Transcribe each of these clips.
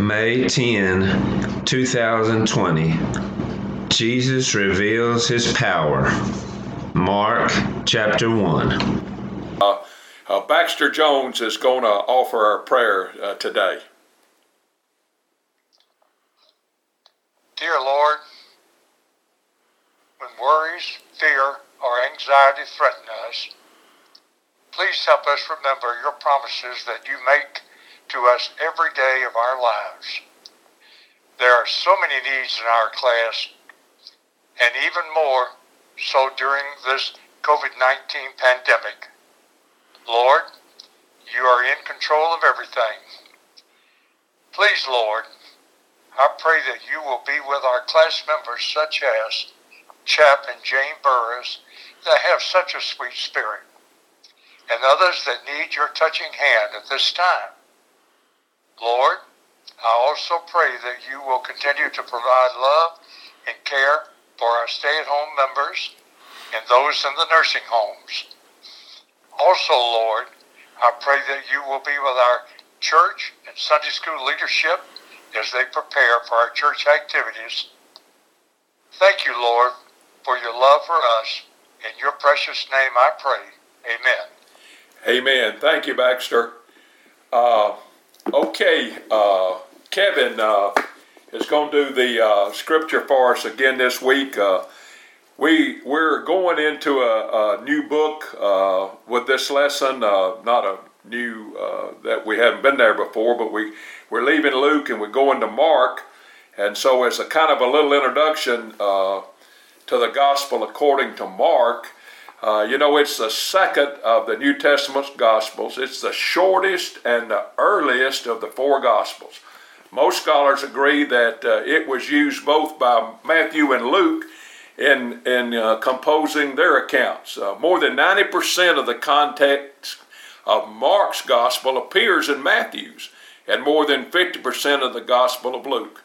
May 10, 2020. Jesus reveals his power. Mark chapter 1. Uh, uh, Baxter Jones is going to offer our prayer uh, today. Dear Lord, when worries, fear, or anxiety threaten us, please help us remember your promises that you make to us every day of our lives. There are so many needs in our class, and even more so during this COVID 19 pandemic. Lord, you are in control of everything. Please, Lord, I pray that you will be with our class members such as Chap and Jane Burris that have such a sweet spirit, and others that need your touching hand at this time. Lord, I also pray that you will continue to provide love and care for our stay-at-home members and those in the nursing homes. Also, Lord, I pray that you will be with our church and Sunday school leadership as they prepare for our church activities. Thank you, Lord, for your love for us. In your precious name I pray. Amen. Amen. Thank you, Baxter. Uh, Okay, uh, Kevin uh, is going to do the uh, scripture for us again this week. Uh, we we're going into a, a new book uh, with this lesson. Uh, not a new that we haven't been there before, but we we're leaving Luke and we're going to Mark, and so as a kind of a little introduction to the gospel according to Mark. Uh, you know, it's the second of the New Testament's Gospels. It's the shortest and the earliest of the four Gospels. Most scholars agree that uh, it was used both by Matthew and Luke in, in uh, composing their accounts. Uh, more than 90% of the context of Mark's Gospel appears in Matthew's, and more than 50% of the Gospel of Luke.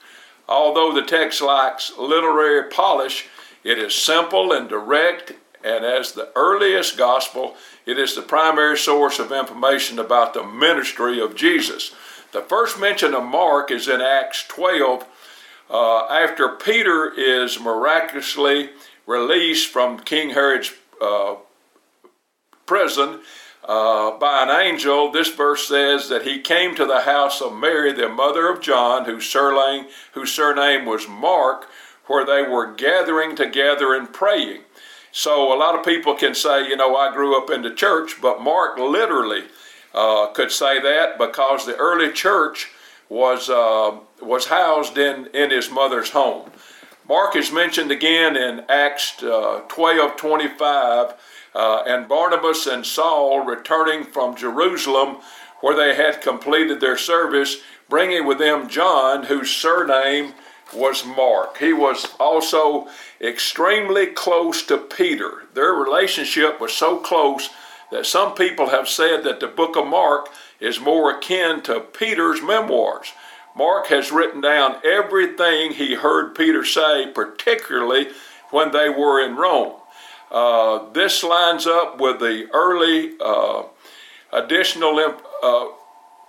Although the text lacks literary polish, it is simple and direct and as the earliest gospel, it is the primary source of information about the ministry of Jesus. The first mention of Mark is in Acts 12, uh, after Peter is miraculously released from King Herod's uh, prison uh, by an angel. This verse says that he came to the house of Mary, the mother of John, whose surname, whose surname was Mark, where they were gathering together and praying. So a lot of people can say, you know, I grew up in the church, but Mark literally uh, could say that because the early church was uh, was housed in in his mother's home. Mark is mentioned again in Acts uh, 12 25, uh, and Barnabas and Saul returning from Jerusalem, where they had completed their service, bringing with them John, whose surname was Mark. He was also extremely close to Peter. Their relationship was so close that some people have said that the book of Mark is more akin to Peter's memoirs. Mark has written down everything he heard Peter say, particularly when they were in Rome. Uh, this lines up with the early uh, additional uh,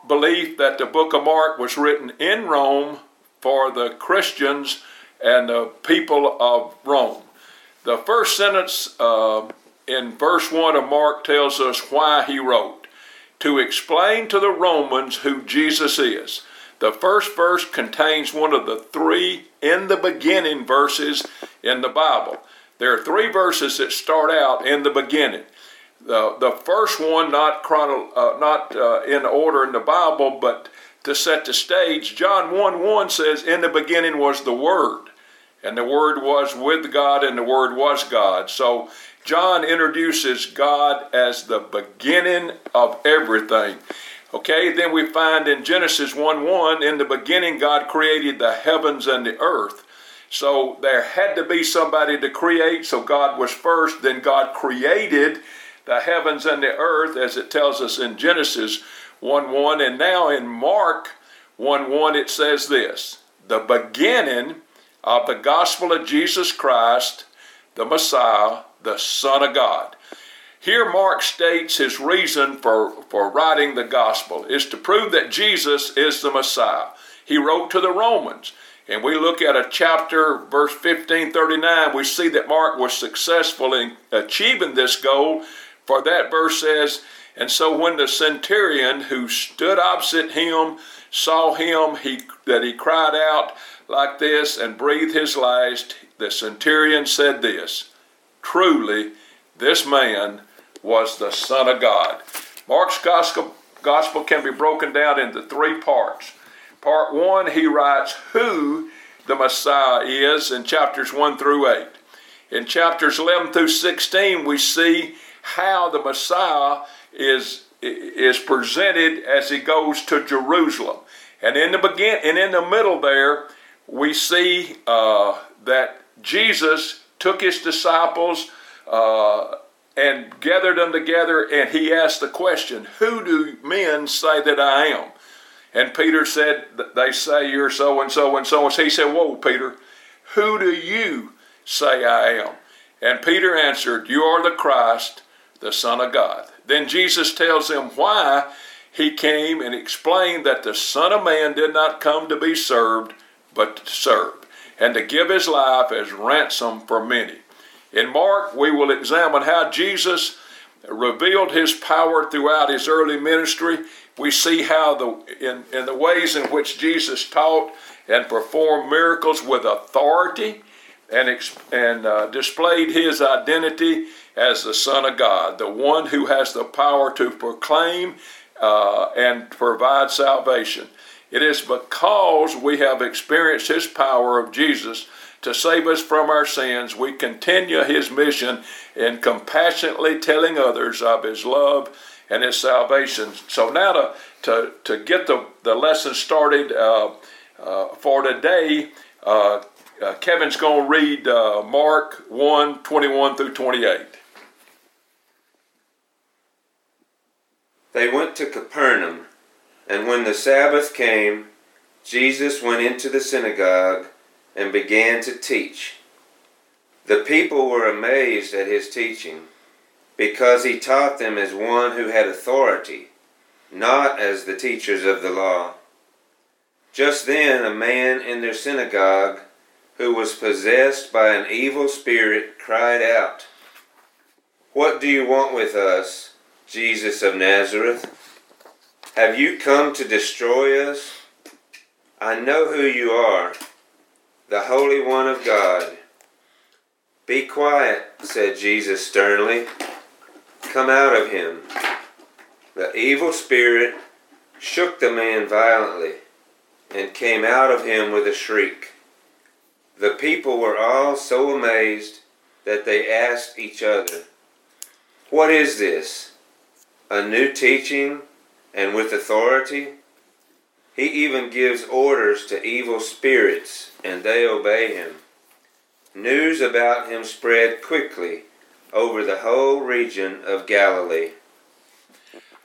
belief that the book of Mark was written in Rome for the Christians and the people of Rome. The first sentence uh, in verse 1 of Mark tells us why he wrote to explain to the Romans who Jesus is. The first verse contains one of the three in the beginning verses in the Bible. There are three verses that start out in the beginning. The, the first one, not, chrono, uh, not uh, in order in the Bible, but to set the stage, John 1 1 says, In the beginning was the Word, and the Word was with God, and the Word was God. So John introduces God as the beginning of everything. Okay, then we find in Genesis 1 1, in the beginning, God created the heavens and the earth. So there had to be somebody to create, so God was first, then God created the heavens and the earth, as it tells us in Genesis 1 1. And now in Mark 1 1, it says this the beginning of the gospel of Jesus Christ, the Messiah, the Son of God. Here, Mark states his reason for, for writing the gospel is to prove that Jesus is the Messiah. he wrote to the Romans. And we look at a chapter, verse 15, 39, we see that Mark was successful in achieving this goal. For that verse says, And so when the centurion who stood opposite him saw him, he, that he cried out like this and breathed his last, the centurion said this Truly, this man was the Son of God. Mark's gospel, gospel can be broken down into three parts. Part one, he writes who the Messiah is in chapters 1 through 8. In chapters 11 through 16, we see how the Messiah is, is presented as he goes to Jerusalem. And in the begin, and in the middle there, we see uh, that Jesus took his disciples uh, and gathered them together, and he asked the question, Who do men say that I am? And Peter said, They say you're so and so and so. And he said, Whoa, Peter, who do you say I am? And Peter answered, You are the Christ, the Son of God. Then Jesus tells him why he came and explained that the Son of Man did not come to be served, but to serve, and to give his life as ransom for many. In Mark, we will examine how Jesus revealed his power throughout his early ministry. We see how the in, in the ways in which Jesus taught and performed miracles with authority and, and uh, displayed his identity as the Son of God, the one who has the power to proclaim uh, and provide salvation. It is because we have experienced his power of Jesus to save us from our sins, we continue his mission in compassionately telling others of his love and his salvation. So now to, to, to get the, the lesson started uh, uh, for today, uh, uh Kevin's going to read uh, Mark 1 21 through 28. They went to Capernaum, and when the Sabbath came, Jesus went into the synagogue and began to teach. The people were amazed at his teaching, because he taught them as one who had authority, not as the teachers of the law. Just then, a man in their synagogue who was possessed by an evil spirit cried out, What do you want with us, Jesus of Nazareth? Have you come to destroy us? I know who you are the Holy One of God. Be quiet, said Jesus sternly. Come out of him. The evil spirit shook the man violently and came out of him with a shriek. The people were all so amazed that they asked each other, What is this? A new teaching and with authority? He even gives orders to evil spirits, and they obey him. News about him spread quickly over the whole region of Galilee.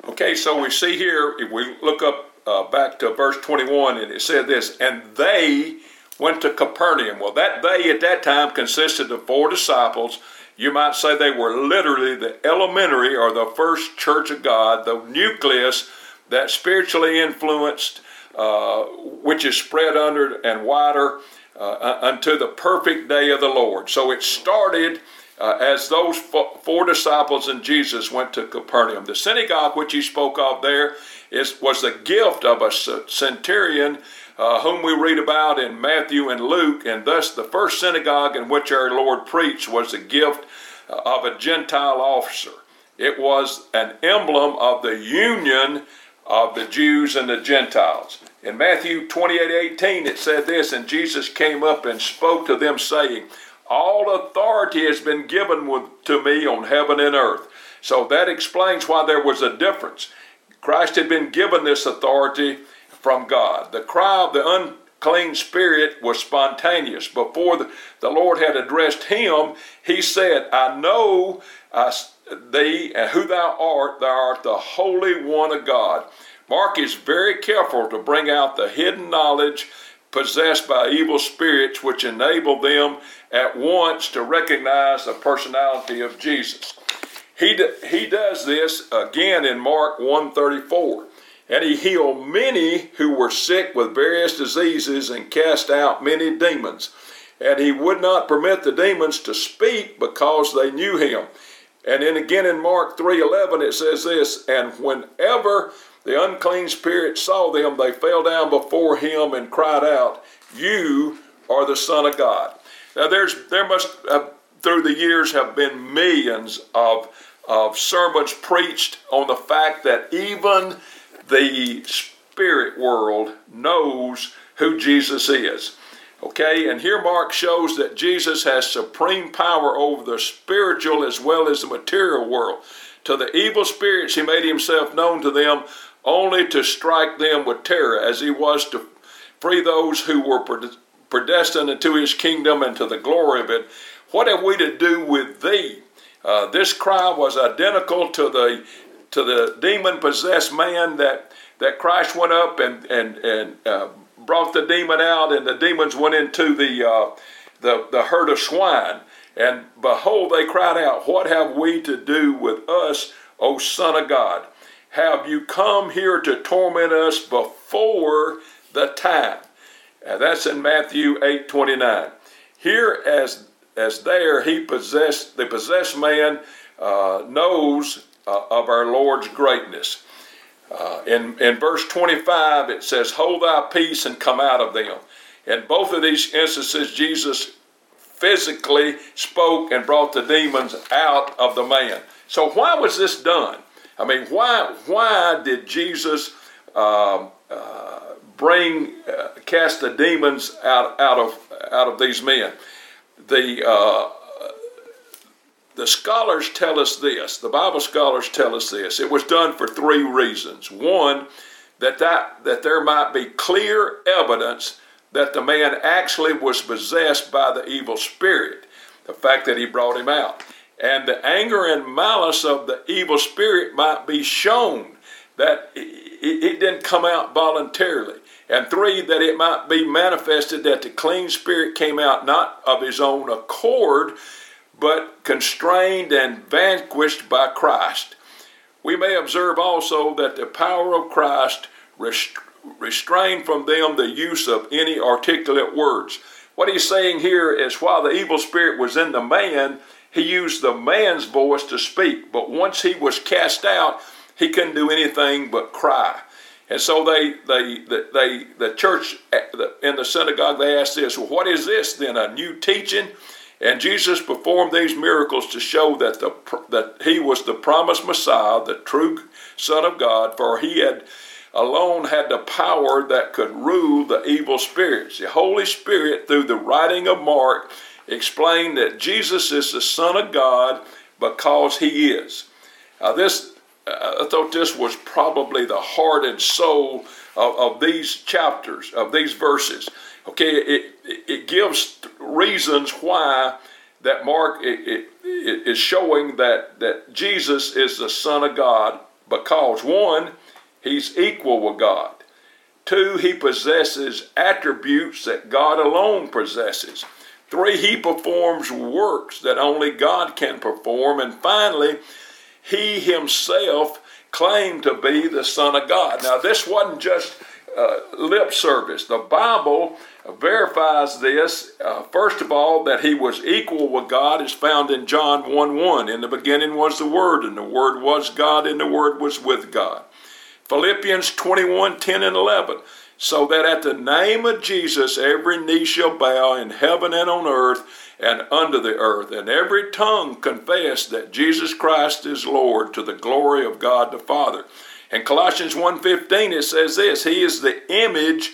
Okay, so we see here, if we look up uh, back to verse 21, and it said this, and they went to Capernaum. Well, that they at that time consisted of four disciples. You might say they were literally the elementary or the first church of God, the nucleus that spiritually influenced uh, which is spread under and wider uh, unto the perfect day of the Lord. So it started uh, as those four disciples and Jesus went to Capernaum. The synagogue which he spoke of there is, was the gift of a centurion uh, whom we read about in Matthew and Luke, and thus the first synagogue in which our Lord preached was the gift uh, of a Gentile officer. It was an emblem of the union of the Jews and the Gentiles. In Matthew 28 18, it said this, and Jesus came up and spoke to them, saying, All authority has been given with, to me on heaven and earth. So that explains why there was a difference. Christ had been given this authority from God. The cry of the unclean spirit was spontaneous. Before the, the Lord had addressed him, he said, I know I, thee and who thou art, thou art the Holy One of God. Mark is very careful to bring out the hidden knowledge possessed by evil spirits, which enable them at once to recognize the personality of Jesus. He, he does this again in Mark 134. And he healed many who were sick with various diseases and cast out many demons. And he would not permit the demons to speak because they knew him. And then again in Mark 3:11 it says this, and whenever the unclean spirit saw them, they fell down before him and cried out, "You are the Son of God." Now there's there must have, through the years have been millions of of sermons preached on the fact that even the spirit world knows who Jesus is. Okay, and here Mark shows that Jesus has supreme power over the spiritual as well as the material world. To the evil spirits, he made himself known to them only to strike them with terror, as he was to free those who were predestined into his kingdom and to the glory of it. What have we to do with thee? Uh, this cry was identical to the to the demon possessed man that that Christ went up and and and uh, brought the demon out, and the demons went into the uh, the the herd of swine. And behold, they cried out, What have we to do with us, O Son of God? Have you come here to torment us before the time? And that's in Matthew 8 29. Here, as as there, he possessed the possessed man uh, knows uh, of our Lord's greatness. Uh, in, in verse 25, it says, Hold thy peace and come out of them. In both of these instances, Jesus physically spoke and brought the demons out of the man. So, why was this done? I mean, why, why did Jesus um, uh, bring, uh, cast the demons out, out, of, out of these men? The uh, the scholars tell us this, the Bible scholars tell us this. It was done for three reasons. One, that, that, that there might be clear evidence that the man actually was possessed by the evil spirit, the fact that he brought him out. And the anger and malice of the evil spirit might be shown that it didn't come out voluntarily. And three, that it might be manifested that the clean spirit came out not of his own accord, but constrained and vanquished by Christ. We may observe also that the power of Christ rest- restrained from them the use of any articulate words. What he's saying here is while the evil spirit was in the man, he used the man's voice to speak. But once he was cast out, he couldn't do anything but cry. And so they, they, they, the church in the synagogue, they asked this, well, what is this then, a new teaching? And Jesus performed these miracles to show that, the, that he was the promised Messiah, the true Son of God, for he had alone had the power that could rule the evil spirits. The Holy Spirit, through the writing of Mark, explained that Jesus is the Son of God because he is. Now, this uh, I thought this was probably the heart and soul of, of these chapters, of these verses. Okay, it, it gives reasons why that Mark it, it, it is showing that, that Jesus is the Son of God because one, he's equal with God. Two, he possesses attributes that God alone possesses. Three, he performs works that only God can perform. And finally, he himself claimed to be the Son of God. Now, this wasn't just uh, lip service. The Bible verifies this. Uh, first of all, that he was equal with God is found in John 1 1. In the beginning was the Word, and the Word was God, and the Word was with God. Philippians 21 10 and 11. So that at the name of Jesus every knee shall bow in heaven and on earth and under the earth, and every tongue confess that Jesus Christ is Lord to the glory of God the Father. In Colossians 1:15 it says this, he is the image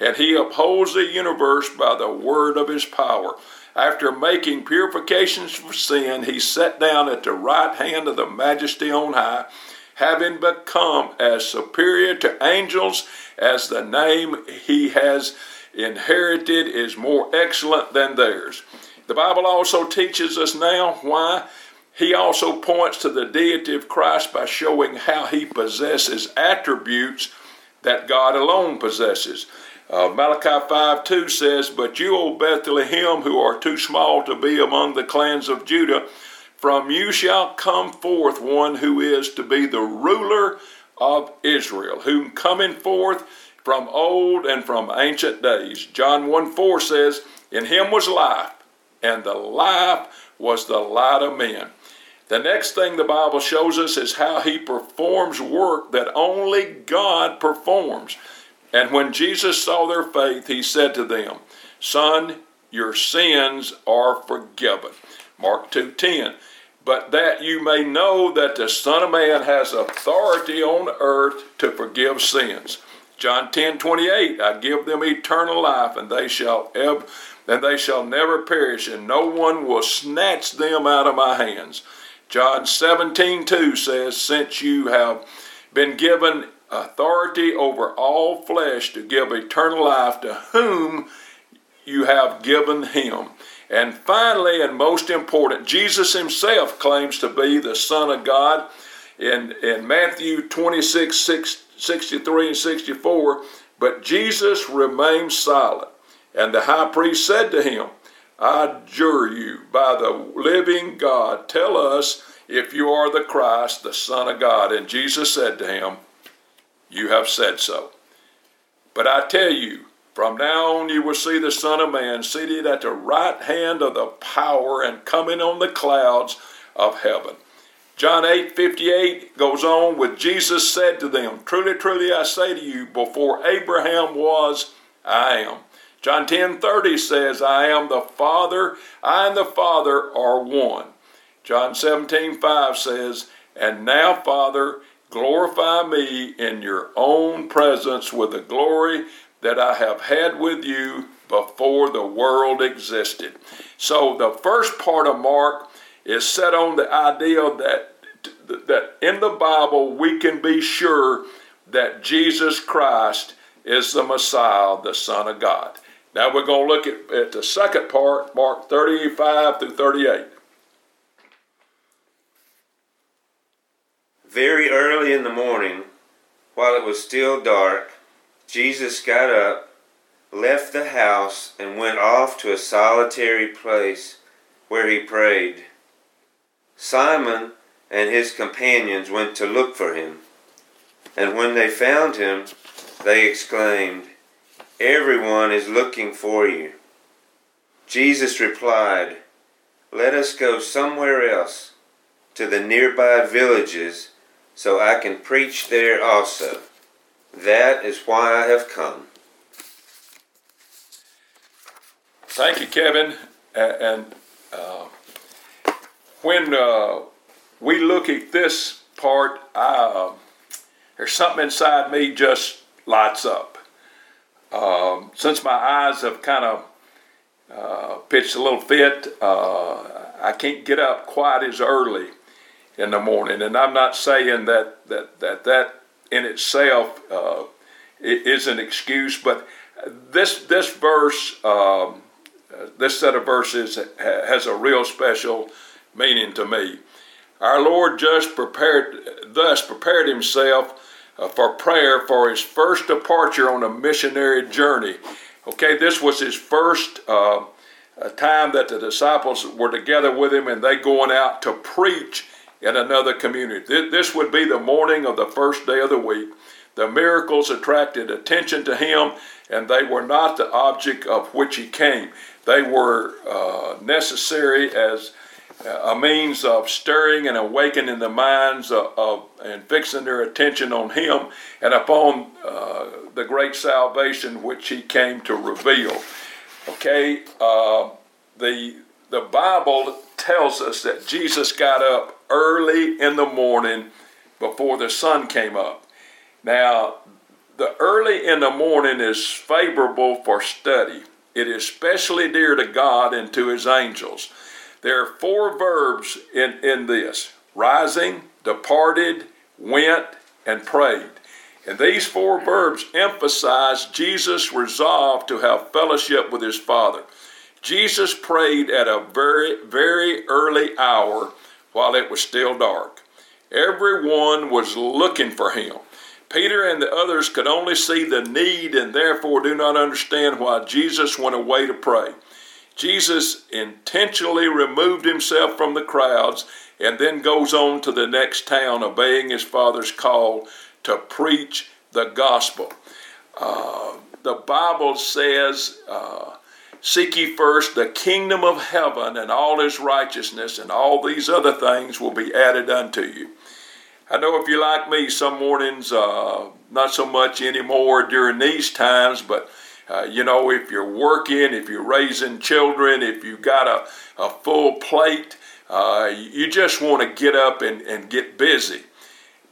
and he upholds the universe by the word of his power. After making purifications for sin, he sat down at the right hand of the majesty on high having become as superior to angels as the name he has inherited is more excellent than theirs. The Bible also teaches us now why he also points to the deity of Christ by showing how he possesses attributes that God alone possesses. Uh, Malachi 5 2 says, But you, O Bethlehem, who are too small to be among the clans of Judah, from you shall come forth one who is to be the ruler of Israel, whom coming forth from old and from ancient days. John 1 4 says, In him was life, and the life was the light of men. The next thing the Bible shows us is how he performs work that only God performs. And when Jesus saw their faith, he said to them, Son, your sins are forgiven. Mark 2:10. But that you may know that the Son of Man has authority on earth to forgive sins. John 10:28. I give them eternal life, and they shall ev- and they shall never perish, and no one will snatch them out of my hands. John 17:2 says, Since you have been given authority over all flesh to give eternal life to whom you have given him. And finally, and most important, Jesus himself claims to be the Son of God. In, in Matthew 26, 6, 63 and 64, but Jesus remained silent. And the high priest said to him, I adjure you by the living God, tell us if you are the Christ, the Son of God. And Jesus said to him, you have said so. But I tell you, from now on you will see the Son of Man seated at the right hand of the power and coming on the clouds of heaven. John 8 58 goes on with Jesus said to them, Truly, truly, I say to you, before Abraham was, I am. John 10 30 says, I am the Father, I and the Father are one. John 17 5 says, And now, Father, Glorify me in your own presence with the glory that I have had with you before the world existed. So the first part of Mark is set on the idea that that in the Bible we can be sure that Jesus Christ is the Messiah, the Son of God. Now we're going to look at, at the second part, Mark 35 through 38. Very early in the morning, while it was still dark, Jesus got up, left the house, and went off to a solitary place where he prayed. Simon and his companions went to look for him. And when they found him, they exclaimed, Everyone is looking for you. Jesus replied, Let us go somewhere else, to the nearby villages so I can preach there also. That is why I have come. Thank you, Kevin. And uh, when uh, we look at this part, uh, there's something inside me just lights up. Um, since my eyes have kind of uh, pitched a little fit, uh, I can't get up quite as early in the morning. And I'm not saying that that that, that in itself uh, is an excuse, but this this verse, um, this set of verses has a real special meaning to me. Our Lord just prepared, thus prepared himself uh, for prayer for his first departure on a missionary journey. Okay, this was his first uh, time that the disciples were together with him, and they going out to preach in another community. This would be the morning of the first day of the week. The miracles attracted attention to him, and they were not the object of which he came. They were uh, necessary as a means of stirring and awakening the minds of, of and fixing their attention on him and upon uh, the great salvation which he came to reveal. Okay, uh, the the Bible tells us that Jesus got up early in the morning before the sun came up. Now, the early in the morning is favorable for study. It is especially dear to God and to his angels. There are four verbs in, in this rising, departed, went, and prayed. And these four verbs emphasize Jesus' resolve to have fellowship with his Father. Jesus prayed at a very, very early hour while it was still dark. Everyone was looking for him. Peter and the others could only see the need and therefore do not understand why Jesus went away to pray. Jesus intentionally removed himself from the crowds and then goes on to the next town, obeying his father's call to preach the gospel. Uh, the Bible says, uh, Seek ye first the kingdom of heaven and all his righteousness, and all these other things will be added unto you. I know if you're like me, some mornings, uh, not so much anymore during these times, but uh, you know, if you're working, if you're raising children, if you've got a, a full plate, uh, you just want to get up and, and get busy.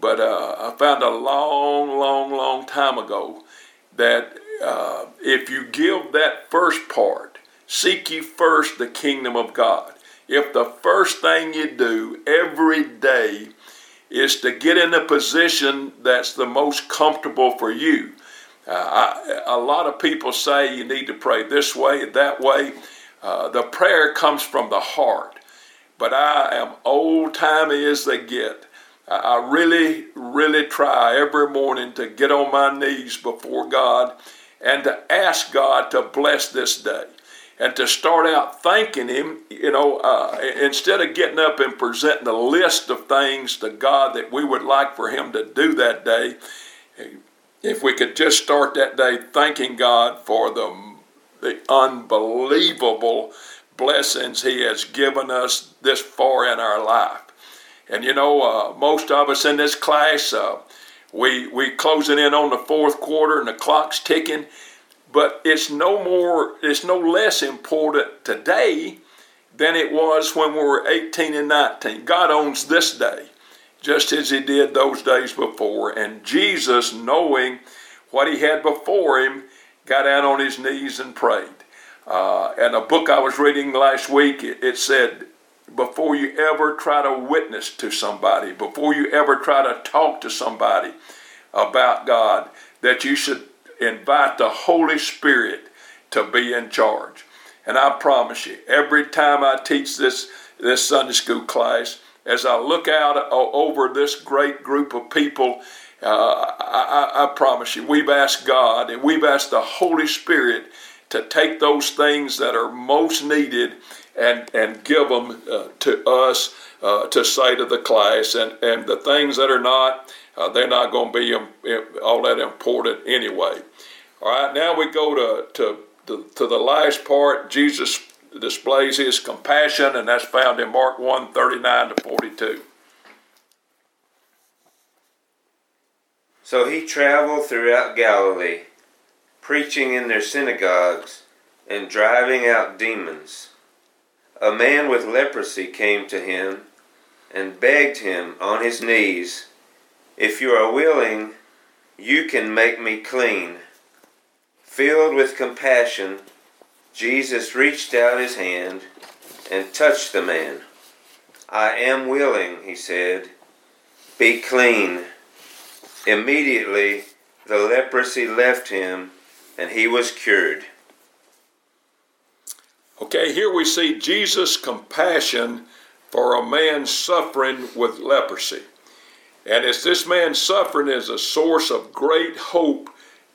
But uh, I found a long, long, long time ago that uh, if you give that first part, seek ye first the kingdom of God. If the first thing you do every day is to get in a position that's the most comfortable for you, uh, I, a lot of people say you need to pray this way, that way. Uh, the prayer comes from the heart. But I am old timey as they get. I really, really try every morning to get on my knees before God and to ask God to bless this day and to start out thanking Him, you know, uh, instead of getting up and presenting a list of things to God that we would like for Him to do that day, if we could just start that day thanking God for the, the unbelievable blessings He has given us this far in our life. And you know, uh, most of us in this class, uh, we we closing in on the fourth quarter and the clock's ticking. But it's no more, it's no less important today than it was when we were 18 and 19. God owns this day just as he did those days before. And Jesus, knowing what he had before him, got down on his knees and prayed. Uh, and a book I was reading last week, it, it said, before you ever try to witness to somebody, before you ever try to talk to somebody about God, that you should invite the Holy Spirit to be in charge. And I promise you, every time I teach this, this Sunday school class, as I look out over this great group of people, uh, I, I, promise you, we've asked God and we've asked the Holy Spirit to take those things that are most needed and, and give them uh, to us uh, to say to the class. And, and the things that are not, uh, they're not going to be um, all that important anyway. All right, now we go to, to, to, to the last part. Jesus displays his compassion, and that's found in Mark 1 39 to 42. So he traveled throughout Galilee, preaching in their synagogues and driving out demons. A man with leprosy came to him and begged him on his knees, If you are willing, you can make me clean. Filled with compassion, Jesus reached out his hand and touched the man. I am willing, he said. Be clean. Immediately the leprosy left him and he was cured. Okay, here we see Jesus' compassion for a man suffering with leprosy. And it's this man's suffering is a source of great hope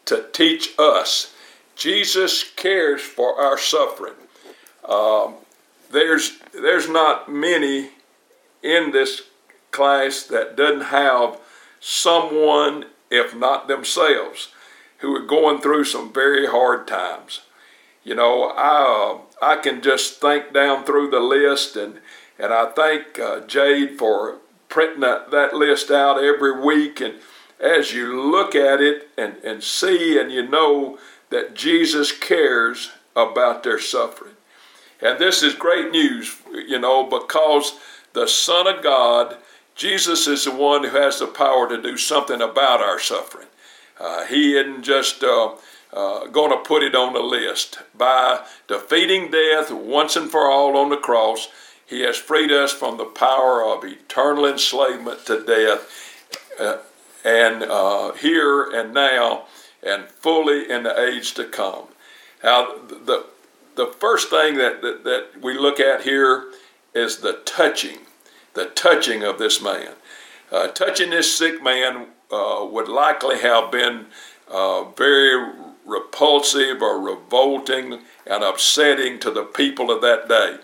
to teach us Jesus cares for our suffering. Um, there's there's not many in this class that doesn't have someone, if not themselves, who are going through some very hard times. You know, I uh, I can just think down through the list, and and I thank uh, Jade for printing that, that list out every week. And as you look at it and, and see, and you know that Jesus cares about their suffering. And this is great news, you know, because the Son of God, Jesus is the one who has the power to do something about our suffering. Uh, he isn't just uh, uh, going to put it on the list. By defeating death once and for all on the cross, He has freed us from the power of eternal enslavement to death uh, and uh, here and now, and fully in the age to come. Now, the the first thing that, that, that we look at here is the touching, the touching of this man. Uh, touching this sick man uh, would likely have been uh, very repulsive or revolting and upsetting to the people of that day.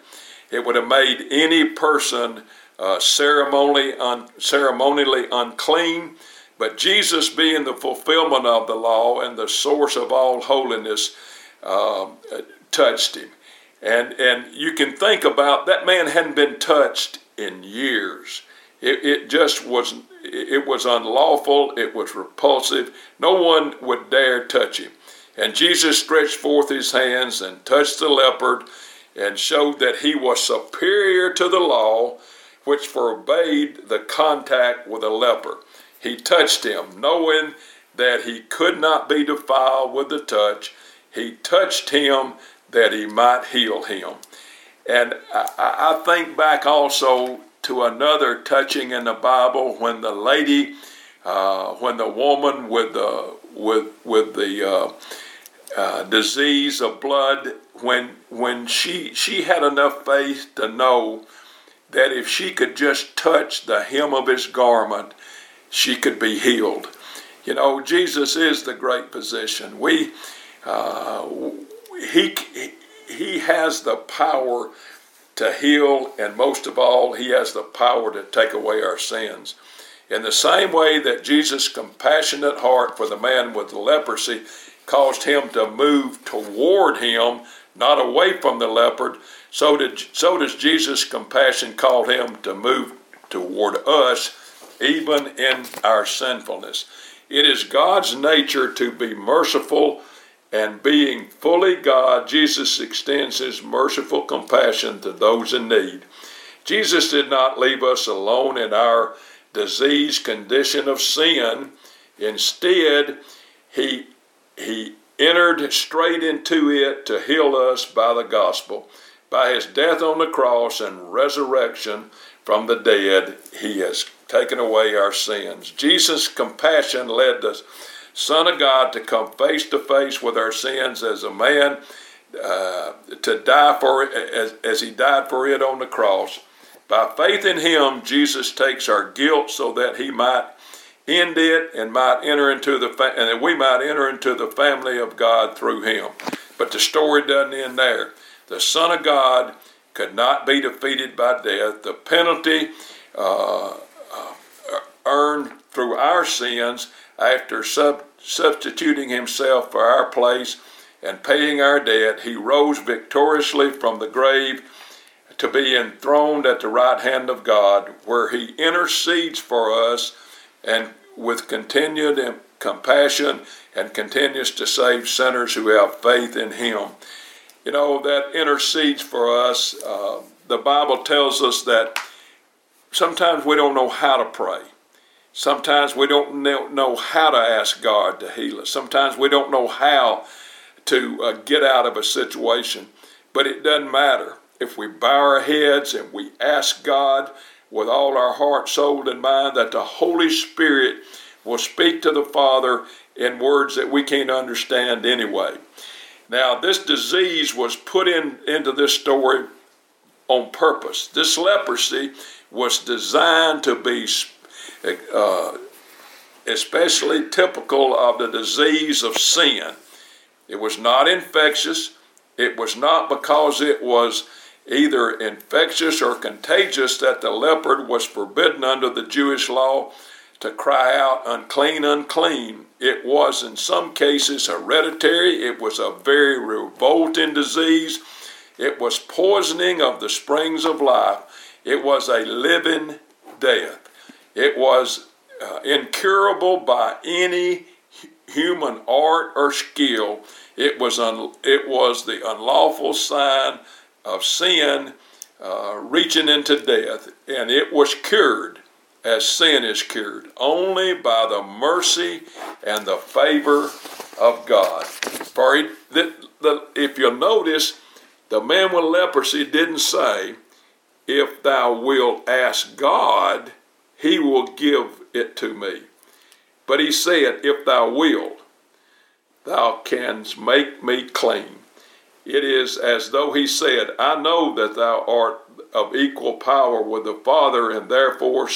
It would have made any person uh, ceremonially, un- ceremonially unclean. But Jesus, being the fulfillment of the law and the source of all holiness, uh, touched him. And, and you can think about that man hadn't been touched in years. It, it just was, it was unlawful, it was repulsive. No one would dare touch him. And Jesus stretched forth his hands and touched the leopard and showed that he was superior to the law, which forbade the contact with a leper. He touched him, knowing that he could not be defiled with the touch. He touched him that he might heal him. And I, I think back also to another touching in the Bible when the lady, uh, when the woman with the with with the uh, uh, disease of blood, when when she she had enough faith to know that if she could just touch the hem of his garment, she could be healed. You know, Jesus is the great physician. We uh, he, he has the power to heal, and most of all, he has the power to take away our sins. In the same way that Jesus' compassionate heart for the man with the leprosy caused him to move toward him, not away from the leopard, so, did, so does Jesus' compassion call him to move toward us, even in our sinfulness. It is God's nature to be merciful and being fully God, Jesus extends his merciful compassion to those in need. Jesus did not leave us alone in our diseased condition of sin. Instead, he, he entered straight into it to heal us by the gospel. By his death on the cross and resurrection from the dead, he has taken away our sins. Jesus' compassion led us Son of God, to come face to face with our sins as a man, uh, to die for it as, as he died for it on the cross. By faith in him, Jesus takes our guilt so that he might end it and might enter into the fa- and that we might enter into the family of God through him. But the story doesn't end there. The Son of God could not be defeated by death. The penalty uh, uh, earned through our sins after sub- substituting himself for our place and paying our debt, he rose victoriously from the grave to be enthroned at the right hand of God, where he intercedes for us and with continued compassion and continues to save sinners who have faith in him. You know, that intercedes for us. Uh, the Bible tells us that sometimes we don't know how to pray. Sometimes we don't know how to ask God to heal us. Sometimes we don't know how to uh, get out of a situation. But it doesn't matter. If we bow our heads and we ask God with all our heart, soul, and mind, that the Holy Spirit will speak to the Father in words that we can't understand anyway. Now, this disease was put in, into this story on purpose. This leprosy was designed to be uh, especially typical of the disease of sin. It was not infectious. It was not because it was either infectious or contagious that the leopard was forbidden under the Jewish law to cry out, unclean, unclean. It was in some cases hereditary. It was a very revolting disease. It was poisoning of the springs of life. It was a living death. It was uh, incurable by any human art or skill. It was, un- it was the unlawful sign of sin uh, reaching into death, and it was cured as sin is cured only by the mercy and the favor of God. For the, the, if you'll notice, the man with leprosy didn't say, If thou wilt ask God, he will give it to me. But he said, If thou wilt, thou canst make me clean. It is as though he said, I know that thou art of equal power with the Father, and therefore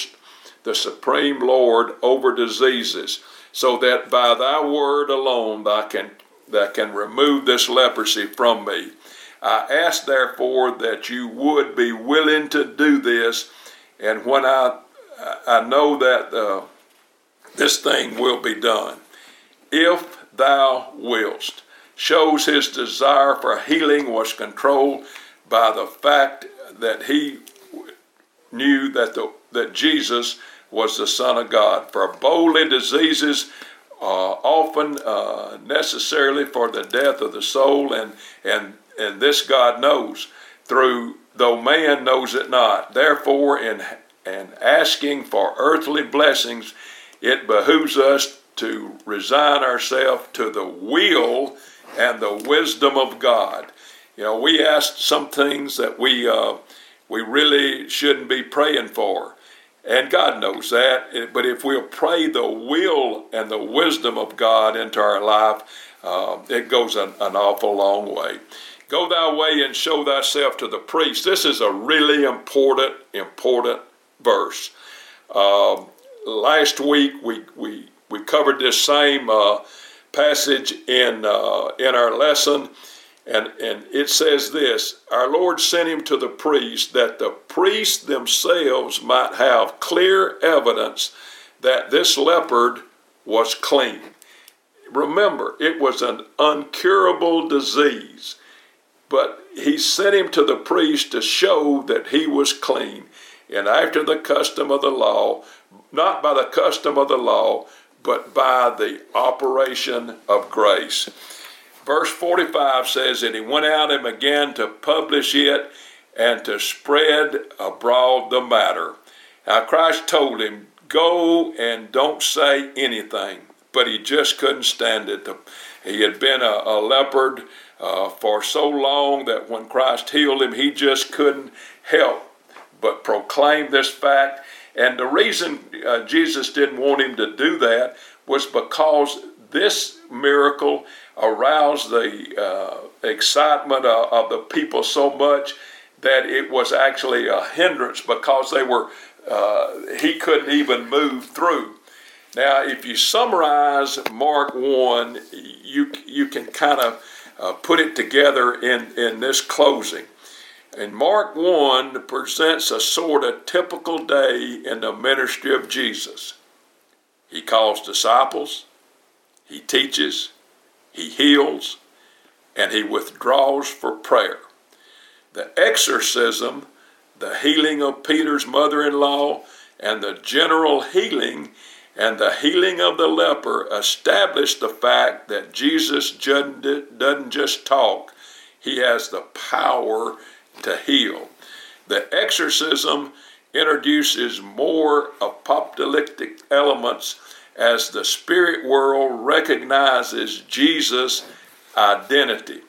the supreme Lord over diseases, so that by thy word alone thou can, thou can remove this leprosy from me. I ask therefore that you would be willing to do this, and when I I know that uh, this thing will be done. If thou wilt, shows his desire for healing was controlled by the fact that he knew that the that Jesus was the Son of God. For bodily diseases uh, often uh, necessarily for the death of the soul, and and and this God knows through though man knows it not. Therefore, in and asking for earthly blessings, it behooves us to resign ourselves to the will and the wisdom of God. You know, we ask some things that we uh, we really shouldn't be praying for, and God knows that. But if we'll pray the will and the wisdom of God into our life, uh, it goes an, an awful long way. Go thy way and show thyself to the priest. This is a really important, important verse. Uh, last week we, we, we covered this same uh, passage in, uh, in our lesson, and, and it says this Our Lord sent him to the priest that the priests themselves might have clear evidence that this leopard was clean. Remember, it was an uncurable disease, but he sent him to the priest to show that he was clean and after the custom of the law, not by the custom of the law, but by the operation of grace. Verse 45 says, And he went out and began to publish it and to spread abroad the matter. Now, Christ told him, Go and don't say anything. But he just couldn't stand it. He had been a, a leopard uh, for so long that when Christ healed him, he just couldn't help but proclaim this fact. And the reason uh, Jesus didn't want him to do that was because this miracle aroused the uh, excitement of, of, the people so much that it was actually a hindrance because they were uh, he couldn't even move through. Now, if you summarize Mark one, you you can kind of uh, put it together in in this closing. And Mark 1 presents a sort of typical day in the ministry of Jesus. He calls disciples, he teaches, he heals, and he withdraws for prayer. The exorcism, the healing of Peter's mother in law, and the general healing and the healing of the leper establish the fact that Jesus doesn't just talk, he has the power to heal. The exorcism introduces more apocalyptic elements as the spirit world recognizes Jesus' identity.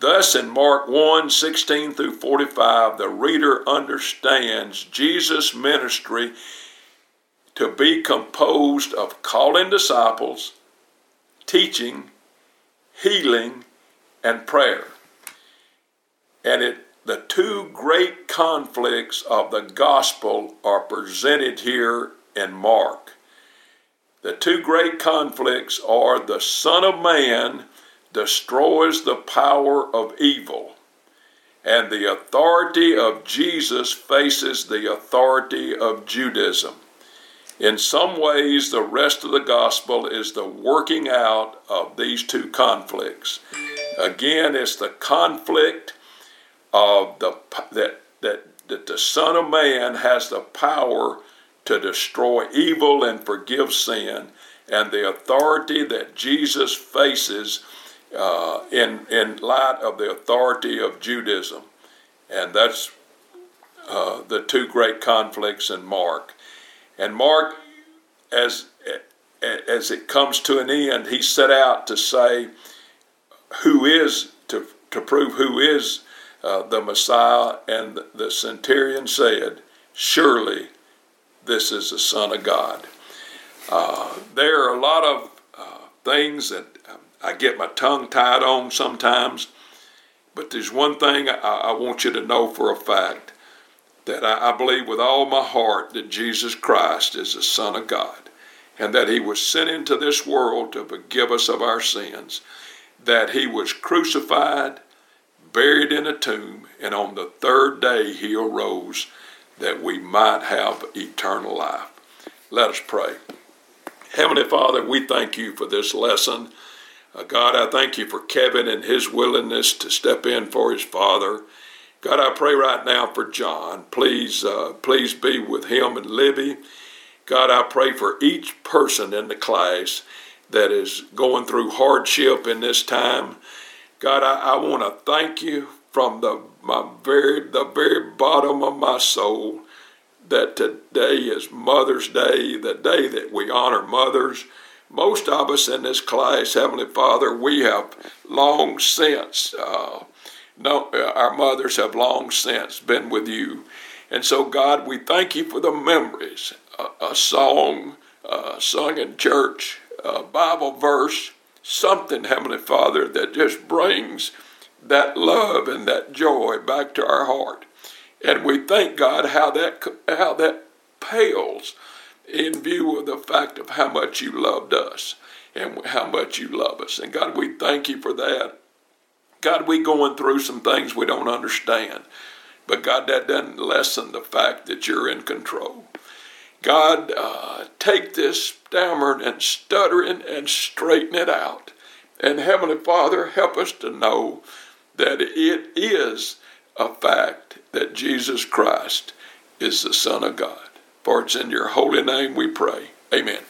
Thus, in Mark 1 16 through 45, the reader understands Jesus' ministry to be composed of calling disciples, teaching, healing, and prayer. And it the two great conflicts of the gospel are presented here in Mark. The two great conflicts are the Son of Man destroys the power of evil, and the authority of Jesus faces the authority of Judaism. In some ways, the rest of the gospel is the working out of these two conflicts. Again, it's the conflict of the that that that the Son of Man has the power to destroy evil and forgive sin, and the authority that Jesus faces uh, in in light of the authority of Judaism, and that's uh, the two great conflicts in Mark. And Mark, as as it comes to an end, he set out to say who is to to prove who is uh, the Messiah, and the centurion said, Surely this is the Son of God. Uh, there are a lot of uh, things that um, I get my tongue tied on sometimes, but there's one thing I, I want you to know for a fact that I, I believe with all my heart that Jesus Christ is the Son of God and that He was sent into this world to forgive us of our sins, that He was crucified, buried in a tomb, and on the third day He arose that we might have eternal life. Let us pray. Heavenly Father, we thank you for this lesson. Uh, God, I thank you for Kevin and his willingness to step in for his father. God, I pray right now for John. Please, uh, please be with him and Libby. God, I pray for each person in the class that is going through hardship in this time. God, I, I want to thank you from the my very the very bottom of my soul that today is Mother's Day, the day that we honor mothers. Most of us in this class, Heavenly Father, we have long since, uh, no, our mothers have long since been with you. And so, God, we thank you for the memories, a, a song uh, sung in church, a Bible verse, something, Heavenly Father, that just brings that love and that joy back to our heart. And we thank God how that how that pales in view of the fact of how much you loved us and how much you love us. And God, we thank you for that. God, we going through some things we don't understand. But God, that doesn't lessen the fact that you're in control. God, uh, take this stammering and stuttering and straighten it out. And Heavenly Father, help us to know that it is a fact that Jesus Christ is the Son of God. For it's in your holy name we pray. Amen.